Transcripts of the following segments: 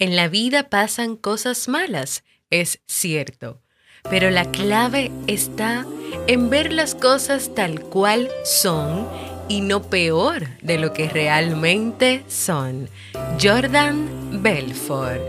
En la vida pasan cosas malas, es cierto, pero la clave está en ver las cosas tal cual son y no peor de lo que realmente son. Jordan Belfort.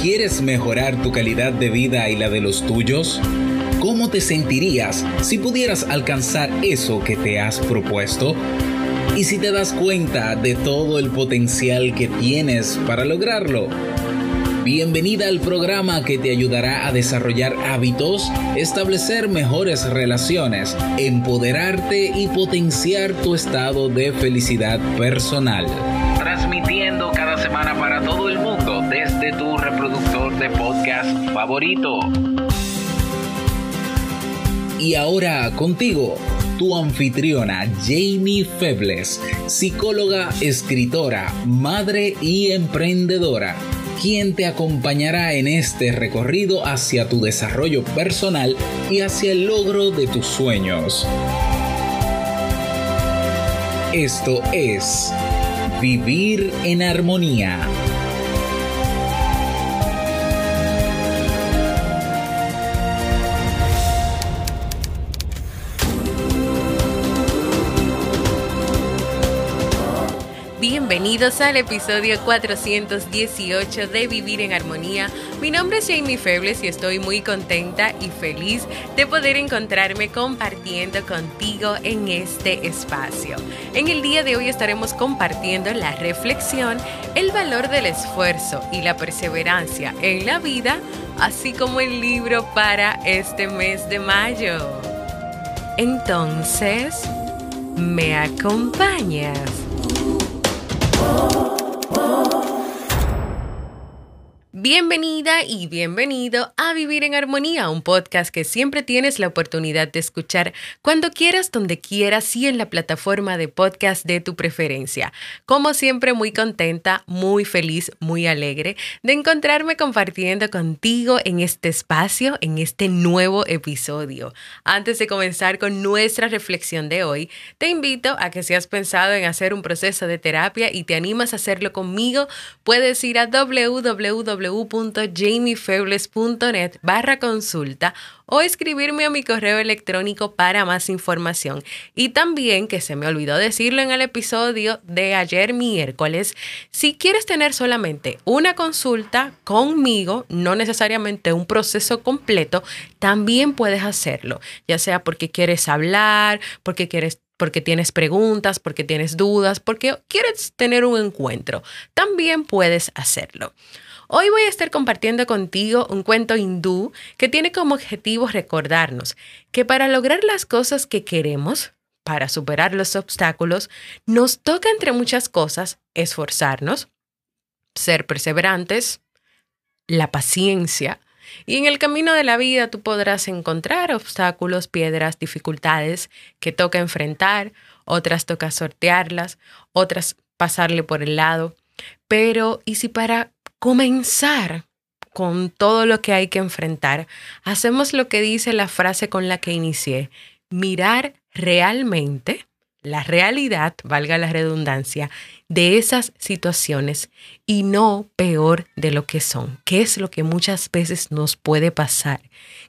¿Quieres mejorar tu calidad de vida y la de los tuyos? ¿Cómo te sentirías si pudieras alcanzar eso que te has propuesto? ¿Y si te das cuenta de todo el potencial que tienes para lograrlo? Bienvenida al programa que te ayudará a desarrollar hábitos, establecer mejores relaciones, empoderarte y potenciar tu estado de felicidad personal. Transmitiendo cada semana para todo el mundo desde tu reproductor de podcast favorito. Y ahora contigo, tu anfitriona Jamie Febles, psicóloga, escritora, madre y emprendedora, quien te acompañará en este recorrido hacia tu desarrollo personal y hacia el logro de tus sueños. Esto es Vivir en Armonía Bienvenidos al episodio 418 de Vivir en Armonía. Mi nombre es Jamie Febles y estoy muy contenta y feliz de poder encontrarme compartiendo contigo en este espacio. En el día de hoy estaremos compartiendo la reflexión, el valor del esfuerzo y la perseverancia en la vida, así como el libro para este mes de mayo. Entonces, ¿me acompañas? oh, oh. Bienvenida y bienvenido a Vivir en Armonía, un podcast que siempre tienes la oportunidad de escuchar cuando quieras, donde quieras y en la plataforma de podcast de tu preferencia. Como siempre, muy contenta, muy feliz, muy alegre de encontrarme compartiendo contigo en este espacio, en este nuevo episodio. Antes de comenzar con nuestra reflexión de hoy, te invito a que si has pensado en hacer un proceso de terapia y te animas a hacerlo conmigo, puedes ir a www www.jamiefebles.net barra consulta o escribirme a mi correo electrónico para más información. Y también, que se me olvidó decirlo en el episodio de ayer miércoles, si quieres tener solamente una consulta conmigo, no necesariamente un proceso completo, también puedes hacerlo, ya sea porque quieres hablar, porque quieres porque tienes preguntas, porque tienes dudas, porque quieres tener un encuentro, también puedes hacerlo. Hoy voy a estar compartiendo contigo un cuento hindú que tiene como objetivo recordarnos que para lograr las cosas que queremos, para superar los obstáculos, nos toca entre muchas cosas esforzarnos, ser perseverantes, la paciencia, y en el camino de la vida tú podrás encontrar obstáculos, piedras, dificultades que toca enfrentar, otras toca sortearlas, otras pasarle por el lado. Pero, ¿y si para comenzar con todo lo que hay que enfrentar, hacemos lo que dice la frase con la que inicié, mirar realmente la realidad, valga la redundancia, de esas situaciones y no peor de lo que son, que es lo que muchas veces nos puede pasar,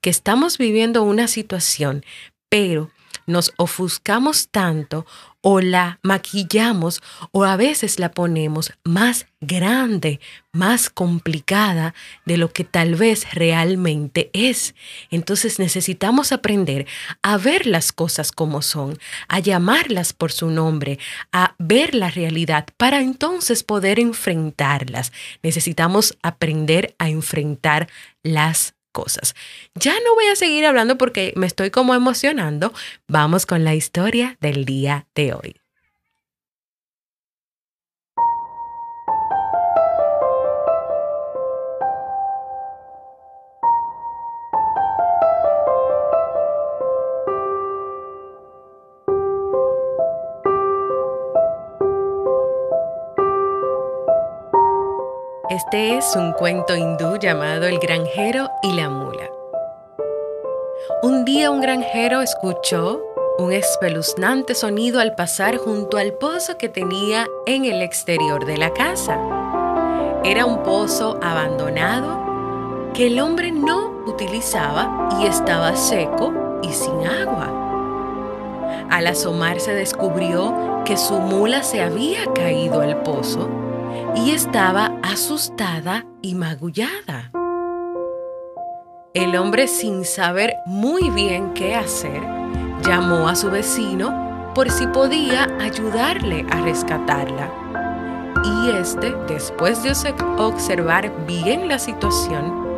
que estamos viviendo una situación, pero nos ofuscamos tanto o la maquillamos o a veces la ponemos más grande, más complicada de lo que tal vez realmente es. Entonces necesitamos aprender a ver las cosas como son, a llamarlas por su nombre, a ver la realidad para entonces poder enfrentarlas. Necesitamos aprender a enfrentar las cosas. Ya no voy a seguir hablando porque me estoy como emocionando. Vamos con la historia del día de hoy. Este es un cuento hindú llamado El granjero y la mula. Un día un granjero escuchó un espeluznante sonido al pasar junto al pozo que tenía en el exterior de la casa. Era un pozo abandonado que el hombre no utilizaba y estaba seco y sin agua. Al asomarse descubrió que su mula se había caído al pozo y estaba asustada y magullada. El hombre, sin saber muy bien qué hacer, llamó a su vecino por si podía ayudarle a rescatarla. Y este, después de observar bien la situación,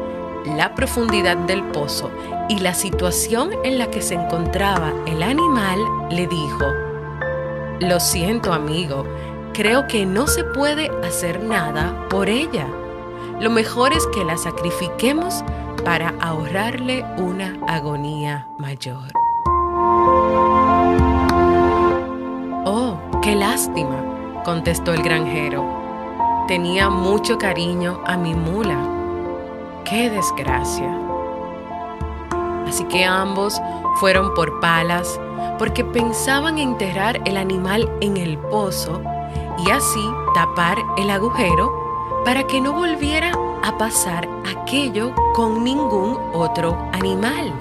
la profundidad del pozo y la situación en la que se encontraba el animal, le dijo, Lo siento amigo, creo que no se puede hacer nada por ella. Lo mejor es que la sacrifiquemos para ahorrarle una agonía mayor. Oh, qué lástima, contestó el granjero. Tenía mucho cariño a mi mula. Qué desgracia. Así que ambos fueron por palas porque pensaban enterrar el animal en el pozo y así tapar el agujero para que no volviera a pasar aquello con ningún otro animal.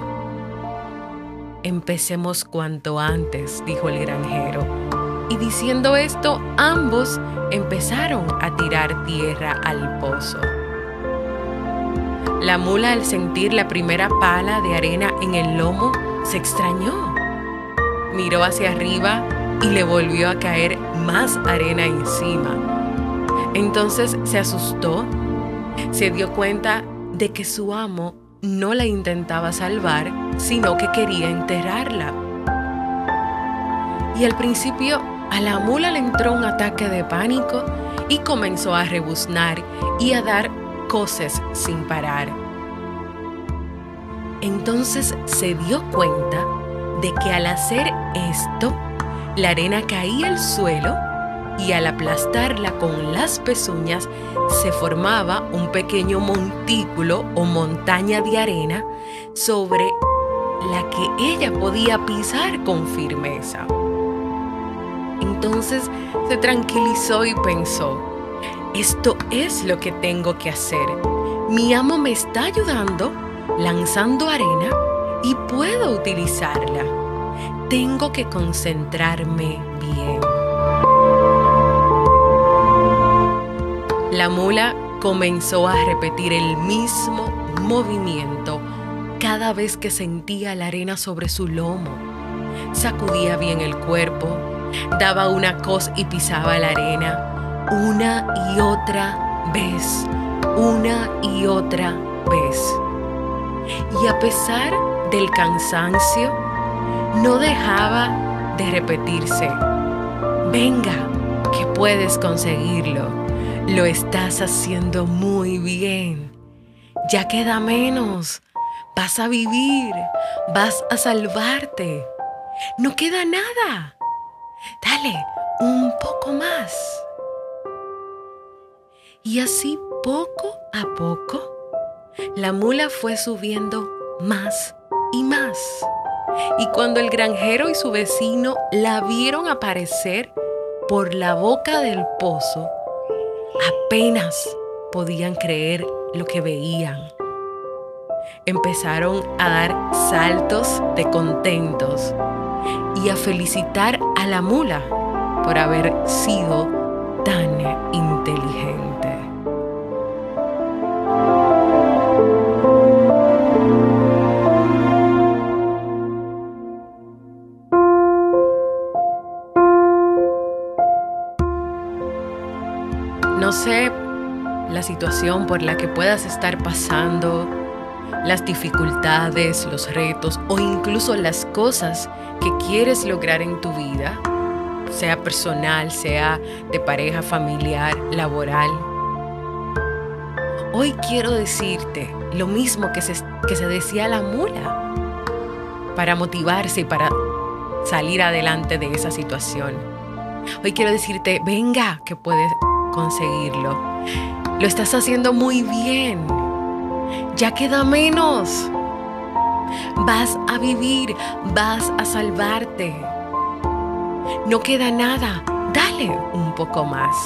Empecemos cuanto antes, dijo el granjero. Y diciendo esto, ambos empezaron a tirar tierra al pozo. La mula al sentir la primera pala de arena en el lomo se extrañó. Miró hacia arriba y le volvió a caer más arena encima. Entonces se asustó se dio cuenta de que su amo no la intentaba salvar, sino que quería enterrarla. Y al principio a la mula le entró un ataque de pánico y comenzó a rebuznar y a dar cosas sin parar. Entonces se dio cuenta de que al hacer esto, la arena caía al suelo y al aplastarla con las pezuñas se formaba un pequeño montículo o montaña de arena sobre la que ella podía pisar con firmeza. Entonces se tranquilizó y pensó, esto es lo que tengo que hacer. Mi amo me está ayudando lanzando arena y puedo utilizarla. Tengo que concentrarme bien. La mula comenzó a repetir el mismo movimiento cada vez que sentía la arena sobre su lomo. Sacudía bien el cuerpo, daba una cos y pisaba la arena una y otra vez, una y otra vez. Y a pesar del cansancio, no dejaba de repetirse, venga, que puedes conseguirlo lo estás haciendo muy bien. Ya queda menos. Vas a vivir. Vas a salvarte. No queda nada. Dale un poco más. Y así poco a poco, la mula fue subiendo más y más. Y cuando el granjero y su vecino la vieron aparecer por la boca del pozo, apenas podían creer lo que veían. Empezaron a dar saltos de contentos y a felicitar a la mula por haber sido tan inteligente. Sé la situación por la que puedas estar pasando, las dificultades, los retos o incluso las cosas que quieres lograr en tu vida, sea personal, sea de pareja, familiar, laboral. Hoy quiero decirte lo mismo que se, que se decía la mula para motivarse y para salir adelante de esa situación. Hoy quiero decirte, venga, que puedes conseguirlo. Lo estás haciendo muy bien. Ya queda menos. Vas a vivir, vas a salvarte. No queda nada, dale un poco más.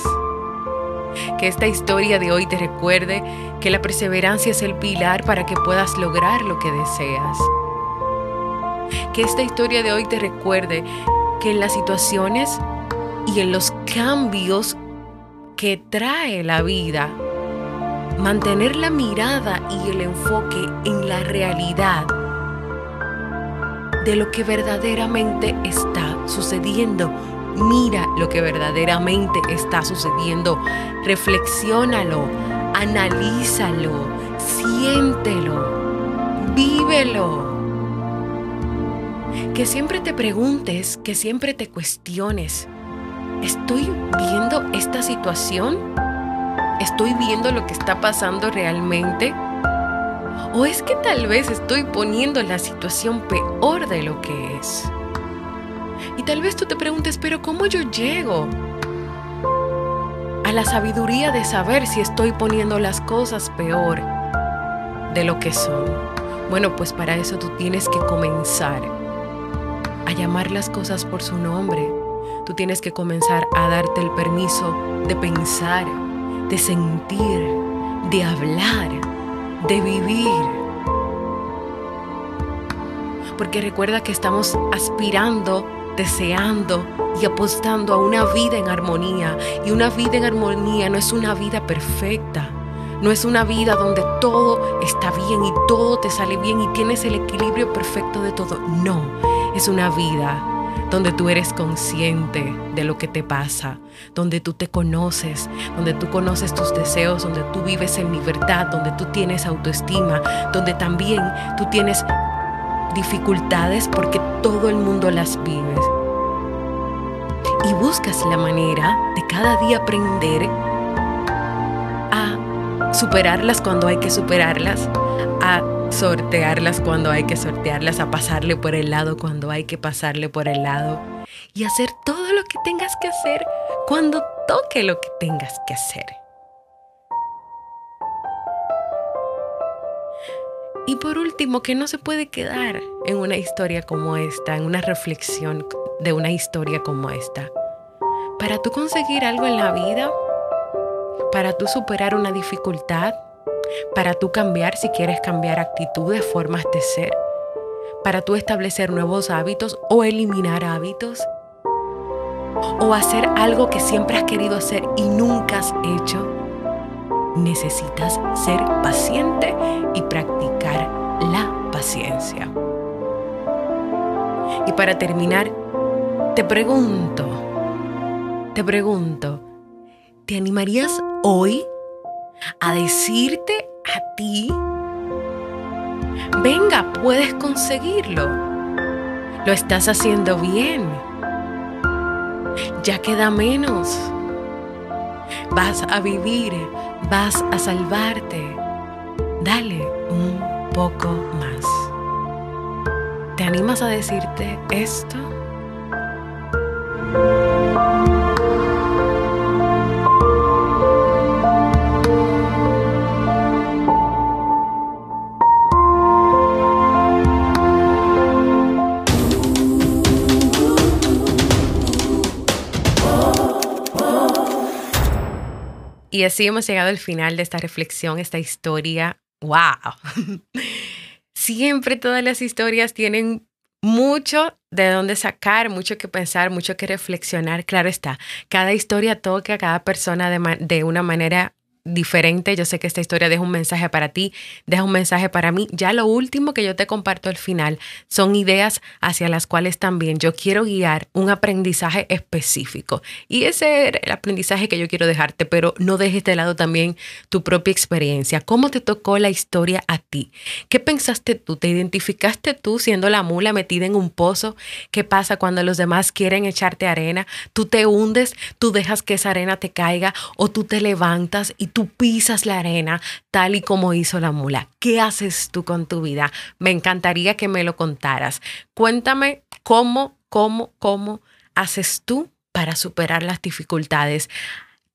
Que esta historia de hoy te recuerde que la perseverancia es el pilar para que puedas lograr lo que deseas. Que esta historia de hoy te recuerde que en las situaciones y en los cambios que trae la vida, mantener la mirada y el enfoque en la realidad de lo que verdaderamente está sucediendo. Mira lo que verdaderamente está sucediendo. Reflexiónalo, analízalo, siéntelo, vívelo. Que siempre te preguntes, que siempre te cuestiones. ¿Estoy viendo esta situación? ¿Estoy viendo lo que está pasando realmente? ¿O es que tal vez estoy poniendo la situación peor de lo que es? Y tal vez tú te preguntes, pero ¿cómo yo llego a la sabiduría de saber si estoy poniendo las cosas peor de lo que son? Bueno, pues para eso tú tienes que comenzar a llamar las cosas por su nombre. Tú tienes que comenzar a darte el permiso de pensar, de sentir, de hablar, de vivir. Porque recuerda que estamos aspirando, deseando y apostando a una vida en armonía. Y una vida en armonía no es una vida perfecta. No es una vida donde todo está bien y todo te sale bien y tienes el equilibrio perfecto de todo. No, es una vida donde tú eres consciente de lo que te pasa, donde tú te conoces, donde tú conoces tus deseos, donde tú vives en libertad, donde tú tienes autoestima, donde también tú tienes dificultades porque todo el mundo las vive. Y buscas la manera de cada día aprender a superarlas cuando hay que superarlas, a sortearlas cuando hay que sortearlas, a pasarle por el lado cuando hay que pasarle por el lado y hacer todo lo que tengas que hacer cuando toque lo que tengas que hacer. Y por último, que no se puede quedar en una historia como esta, en una reflexión de una historia como esta. Para tú conseguir algo en la vida, para tú superar una dificultad, para tú cambiar si quieres cambiar actitudes, formas de ser, para tú establecer nuevos hábitos o eliminar hábitos, o hacer algo que siempre has querido hacer y nunca has hecho, necesitas ser paciente y practicar la paciencia. Y para terminar, te pregunto, te pregunto, ¿te animarías hoy a decirte a ti, venga, puedes conseguirlo. Lo estás haciendo bien. Ya queda menos. Vas a vivir, vas a salvarte. Dale un poco más. ¿Te animas a decirte esto? Y así hemos llegado al final de esta reflexión, esta historia. ¡Wow! Siempre todas las historias tienen mucho de dónde sacar, mucho que pensar, mucho que reflexionar. Claro está, cada historia toca a cada persona de, de una manera diferente. Yo sé que esta historia deja un mensaje para ti, deja un mensaje para mí. Ya lo último que yo te comparto al final son ideas hacia las cuales también yo quiero guiar un aprendizaje específico. Y ese es el aprendizaje que yo quiero dejarte, pero no dejes de lado también tu propia experiencia. ¿Cómo te tocó la historia a ti? ¿Qué pensaste tú? ¿Te identificaste tú siendo la mula metida en un pozo? ¿Qué pasa cuando los demás quieren echarte arena? Tú te hundes, tú dejas que esa arena te caiga o tú te levantas y tú pisas la arena tal y como hizo la mula. ¿Qué haces tú con tu vida? Me encantaría que me lo contaras. Cuéntame cómo, cómo, cómo haces tú para superar las dificultades.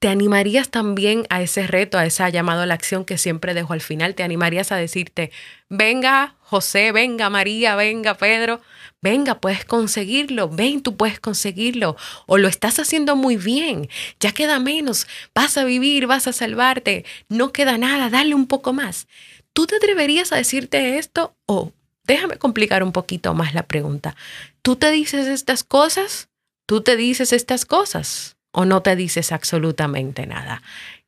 ¿Te animarías también a ese reto, a esa llamado a la acción que siempre dejo al final? ¿Te animarías a decirte, venga José, venga María, venga Pedro, venga, puedes conseguirlo, ven, tú puedes conseguirlo, o lo estás haciendo muy bien, ya queda menos, vas a vivir, vas a salvarte, no queda nada, dale un poco más. ¿Tú te atreverías a decirte esto o déjame complicar un poquito más la pregunta? ¿Tú te dices estas cosas? ¿Tú te dices estas cosas? ¿O no te dices absolutamente nada?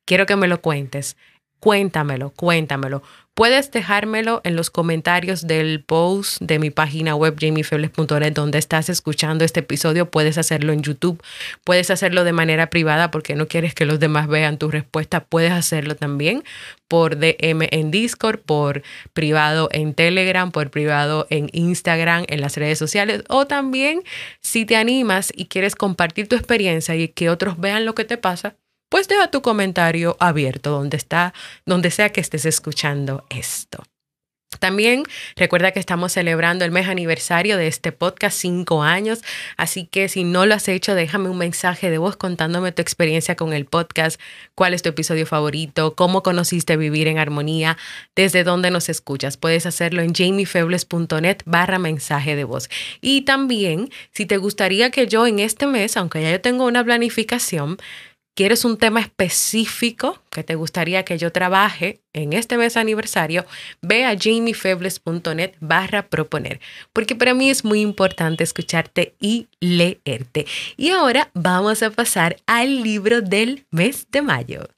Quiero que me lo cuentes. Cuéntamelo, cuéntamelo. Puedes dejármelo en los comentarios del post de mi página web jamiefebles.net donde estás escuchando este episodio. Puedes hacerlo en YouTube, puedes hacerlo de manera privada porque no quieres que los demás vean tu respuesta. Puedes hacerlo también por DM en Discord, por privado en Telegram, por privado en Instagram, en las redes sociales o también si te animas y quieres compartir tu experiencia y que otros vean lo que te pasa, pues deja tu comentario abierto donde está, donde sea que estés escuchando esto. También recuerda que estamos celebrando el mes aniversario de este podcast, cinco años, así que si no lo has hecho, déjame un mensaje de voz contándome tu experiencia con el podcast, cuál es tu episodio favorito, cómo conociste vivir en armonía, desde dónde nos escuchas. Puedes hacerlo en jamiefebles.net barra mensaje de voz. Y también, si te gustaría que yo en este mes, aunque ya yo tengo una planificación, quieres un tema específico que te gustaría que yo trabaje en este mes aniversario, ve a jamiefebles.net barra proponer, porque para mí es muy importante escucharte y leerte. Y ahora vamos a pasar al libro del mes de mayo.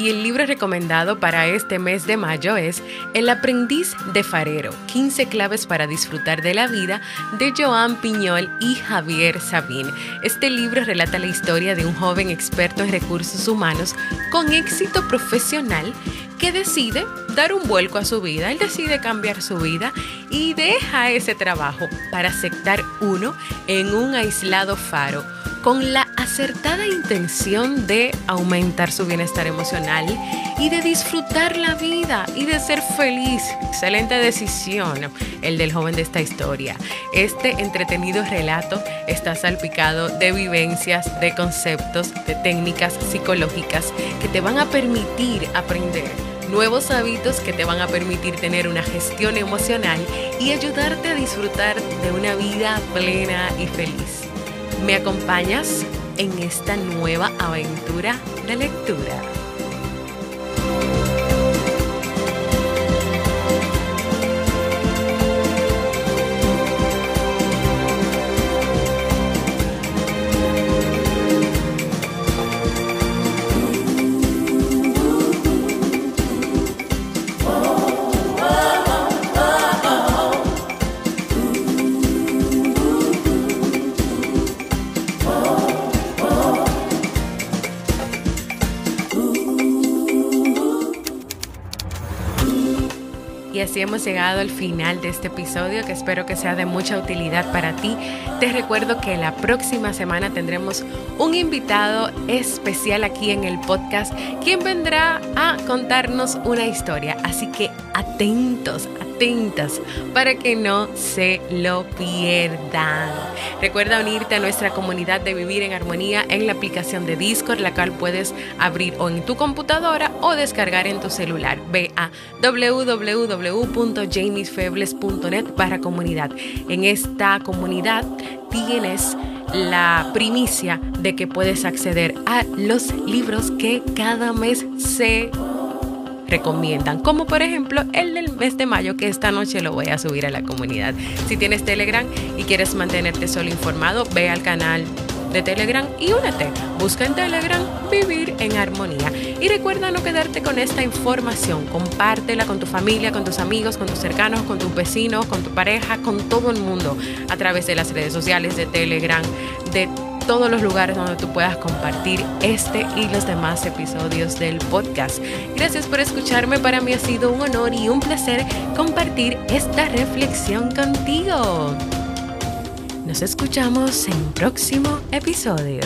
Y el libro recomendado para este mes de mayo es El aprendiz de farero, 15 claves para disfrutar de la vida de Joan Piñol y Javier Sabín. Este libro relata la historia de un joven experto en recursos humanos con éxito profesional que decide dar un vuelco a su vida, él decide cambiar su vida y deja ese trabajo para aceptar uno en un aislado faro con la acertada intención de aumentar su bienestar emocional y de disfrutar la vida y de ser feliz. Excelente decisión el del joven de esta historia. Este entretenido relato está salpicado de vivencias, de conceptos, de técnicas psicológicas que te van a permitir aprender nuevos hábitos que te van a permitir tener una gestión emocional y ayudarte a disfrutar de una vida plena y feliz. ¿Me acompañas en esta nueva aventura de lectura? Hemos llegado al final de este episodio que espero que sea de mucha utilidad para ti. Te recuerdo que la próxima semana tendremos un invitado especial aquí en el podcast, quien vendrá a contarnos una historia. Así que atentos, para que no se lo pierdan. Recuerda unirte a nuestra comunidad de Vivir en Armonía en la aplicación de Discord, la cual puedes abrir o en tu computadora o descargar en tu celular. Ve a www.jamiesfebles.net para comunidad. En esta comunidad tienes la primicia de que puedes acceder a los libros que cada mes se recomiendan, como por ejemplo el del mes de mayo que esta noche lo voy a subir a la comunidad. Si tienes Telegram y quieres mantenerte solo informado, ve al canal de Telegram y únete. Busca en Telegram Vivir en Armonía. Y recuerda no quedarte con esta información. Compártela con tu familia, con tus amigos, con tus cercanos, con tus vecinos, con tu pareja, con todo el mundo a través de las redes sociales, de Telegram, de todos los lugares donde tú puedas compartir este y los demás episodios del podcast. Gracias por escucharme, para mí ha sido un honor y un placer compartir esta reflexión contigo. Nos escuchamos en un próximo episodio.